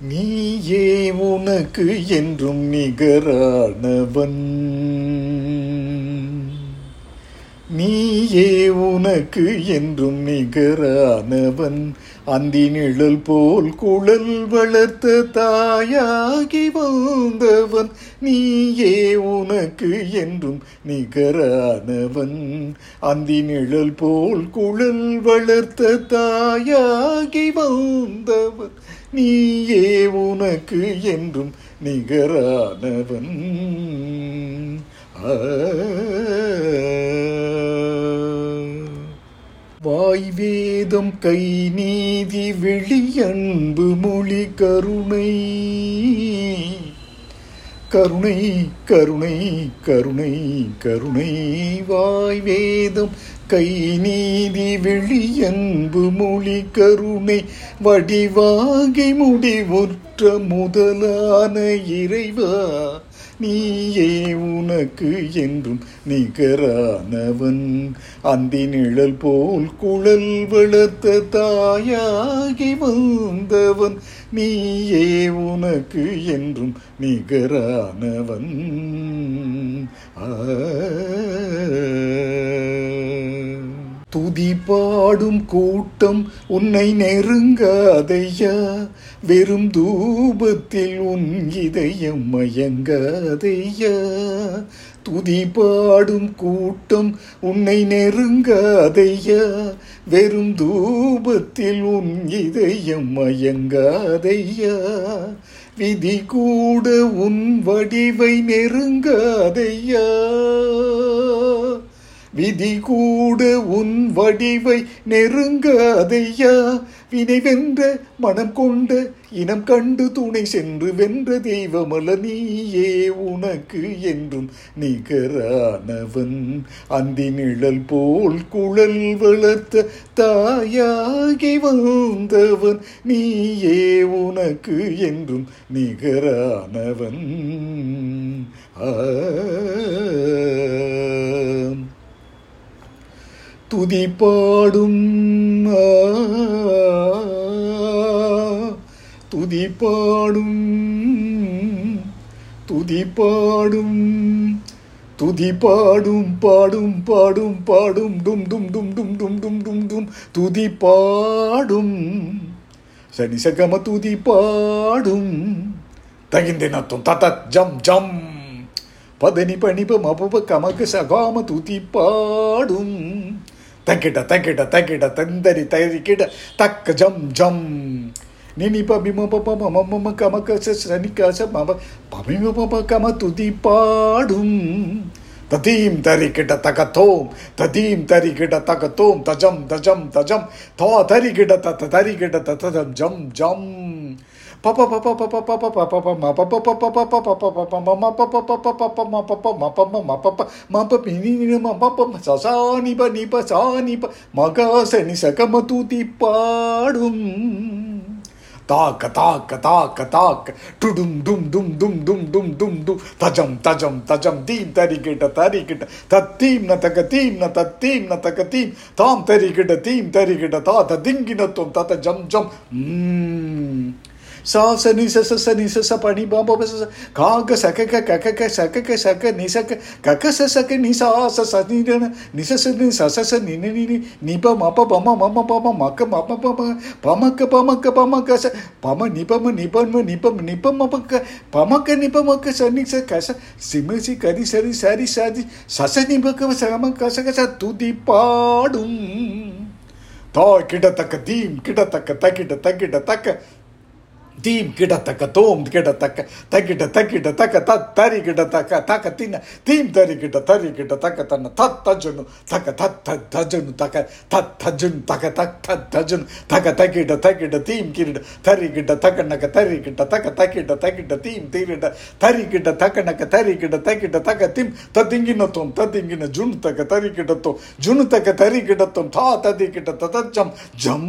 நீயே உனக்கு என்றும் நிகரானவன். நீயே உனக்கு என்றும் நிகரானவன். அந்தி நிழல் போல் குழல் வளர்த்த தாயாகி வந்தவன் நீயே உனக்கு என்றும் நிகரானவன். அந்தி நிழல் போல் குழல் வளர்த்த தாயாகி வந்தவன் நீயே உனக்கு என்றும் நிகரானவன் ஆ. வாய் வேதம் கை நீதி வெளியன்பு கருணை கருணை கருணை கருணை. வாய் வேதம் கை நீதி வெளியன்பு மொழி கருணை. வடிவாகி முடிவுற்ற முதலான இறைவா நீயே உனக்கு என்றும் நிகரானவன். அந்தி நிழல் போல் குழல் வளர்த்த தாயாகி வந்தவன். நீயே உனக்கு என்றும் நிகரானவன். ஆ. துதி பாடும் கூட்டம் உன்னை நெருங்காதையா வெறும் தூபத்தில் உன் இதயம் மயங்காதையா துதி பாடும் கூட்டம் உன்னை நெருங்காதையா வெறும் தூபத்தில் உன் இதயம் மயங்காதையா விதி கூட உன் வடிவை நெருங்காதையா விதி கூட உன் வடிவை நெருங்காதையா? வினை வென்ற மனம் கொண்ட இனம் கண்டு துணை சென்று வென்ற தெய்வமல நீயே உனக்கு என்றும் நிகரானவன். அந்தி நிழல் போல் குழல் வளர்த்த தாயாகி வந்தவன் நீயே உனக்கு என்றும் நிகரானவன். ஆ துதி பாடும். துதி பாடும். துதி பாடும். துதி பாடும் பாடும் பாடும் பாடும். டும் டும் டும் டும் டும் டும் டும் டும். துதி பாடும். சனி சகம துதி பாடும் தகிந்தினத்தும் தத ஜம் ஜம். பதனி பணிப மபுப கமக சகாம துதி பாடும். தக்கிட்ட தக்கிட்ட தக்கிட்ட தந்தரி தரிக்கிட தக்க ஜம் ஜம் நினி பபிம பப மம மம கமக சனி கச மம பபிம பப கம துதி பாடும் ததீம் தரிக்கிட்ட தகத்தோம் ததீம் தரிக்கிட்ட தகத்தோம் தஜம் தஜம் தஜம் தா தரிக்கிட்ட தத்த தரிக்கிட்ட தத்தம் ஜம் ஜம் பப்ப பப்ப பாடும் தாக்க தாக்க தாக்க தாக்க டுடும் டும் டும் டும் டும் டும் டும் டும் தஜம் தஜம் தஜம் தீம் தரிக்கிட்ட தரிக்கிட்ட தத்தீம் ந தக தீம் ந தத்தீம் ந தக தீம் தாம் தரிக்கிட்ட தீம் தரிக்கிட்ட தா ததிங்கினத்தும் தத ஜம் ஜம் ம் சா ச நி ச ச ச நி ச ச ப நி ப ச ச கா க ச க க க க க ச க க ச க நி ச க க க ச ச க நி சா ச ச நி ர நி ச ச நி ச ச ச நி நி நி நி ப ம ப ப ம ம ம ப ம ம க ம ப ப ம ப ம க ப ம க ப ம க ச ப ம நி ப ம நி ப ம நி ப ம நி ப ம ப க ப ம க நி ப ம க ச நி ச க ச சி ம சி க ரி ச ரி ச ரி ச ரி ச ச நி ப க ச ம க ச க ச துதி பாடும் தா கிடத்தக்க தீம் கிடத்தக்க தக்கிட்ட தக்கிட்ட தக்க தீம் கிடத்தக்க தோம் கிடத்தக்க தக்கிட்ட தக்கிட்ட தக்க த தரி கிட்ட தக்க தக்க தின்ன தீம் தரி கிட்ட தரி கிட்ட தக்க தன்ன தத் தஜனு தக்க தத் த தஜனு தக்க தத் தஜனு தக்க தக் தத் தஜனு தக்க தக்கிட்ட தக்கிட்ட தீம் கிரிட தரி கிட்ட தக்கனக்க தரி கிட்ட தக்க தக்கிட்ட தக்கிட்ட தீம் தீரிட தரி கிட்ட தக்கனக்க தரி கிட்ட தக்கிட்ட தக்க தீம் தத்திங்கின தோம் தத்திங்கின ஜுனு தக்க தரி கிட்ட தோம் ஜுனு தக்க தரி கிட்ட தோம் தா ததி கிட்ட ததஜம் ஜம்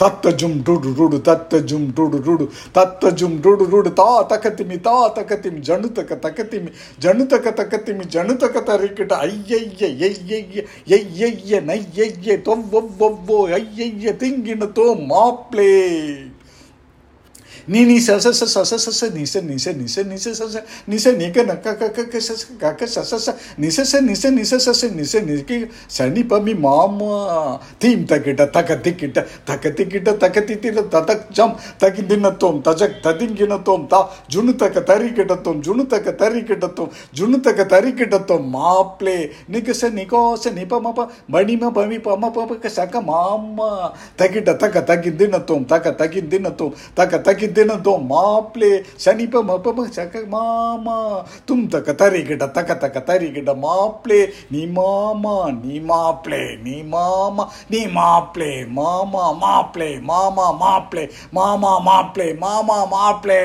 தத்த ஜும் டூடு டுடு தத்த ஜும் டுடு டூடு தத்த ஜும் டுடு டுடு தா தக்கத்திமி தா தக்கத்திமி ஜனு தக்க தக்கத்திமி ஜனு தக்க தக்கத்திமி ஜனு தக்க தரிக்கிட்ட ஐயைய எய்யய்ய எய்யய்ய நையைய தொவ்வொவ்வொவ்வோ ஐயைய திங்கின தோ மாப்ளே. ni sa sa sa sa sa sa sa ni sa ni sa ni sa ni sa sa sa ni sa ni ka na ka ka ka ka sa sa ka ka sa sa sa ni sa sa ni sa ni sa sa sa ni sa ni ki sa ni pa mi ma ma tim ta ki ta ta ka ti ki ta ta ka ti ki ta ta ka ti ti ta ta jam ta ki din na tom ta jak ta din ki na tom ta junu ta ka tari ki ta tom junu ta ka tari ki ta tom junu ta ka tari ki ta tom ma ple ni ka sa ni ko sa ni pa ma pa ma ni ma pa mi pa ma pa pa ka sa ka ma ma ta ki ta ta ka ta ki din na tom ta ka ta ki din na tom ta ka ta ki தினத்தோம் மாப்ளே சனிப்ப மப்ப சக்க மாமா தும் தக்க தரி கிட்ட தக்க தக்க தரி கிட்ட மாப்ளே நீ மாமா நீ மாப்ளே நீ மாமா நீ மாப்ளே மாமா மாப்ளே மாமா மாப்ளே மாமா மாப்ளே மாமா மாப்ளே